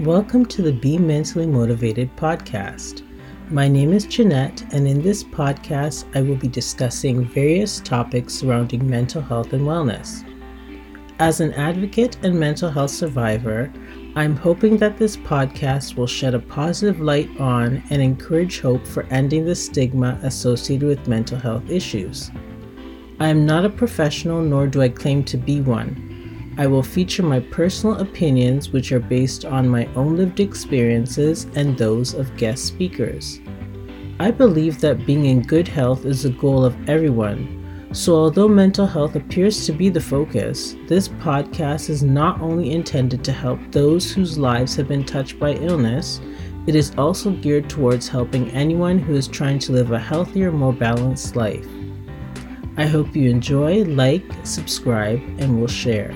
Welcome to the Be Mentally Motivated podcast. My name is Jeanette, and in this podcast, I will be discussing various topics surrounding mental health and wellness. As an advocate and mental health survivor, I'm hoping that this podcast will shed a positive light on and encourage hope for ending the stigma associated with mental health issues. I am not a professional, nor do I claim to be one. I will feature my personal opinions, which are based on my own lived experiences and those of guest speakers. I believe that being in good health is the goal of everyone. So, although mental health appears to be the focus, this podcast is not only intended to help those whose lives have been touched by illness, it is also geared towards helping anyone who is trying to live a healthier, more balanced life. I hope you enjoy, like, subscribe, and will share.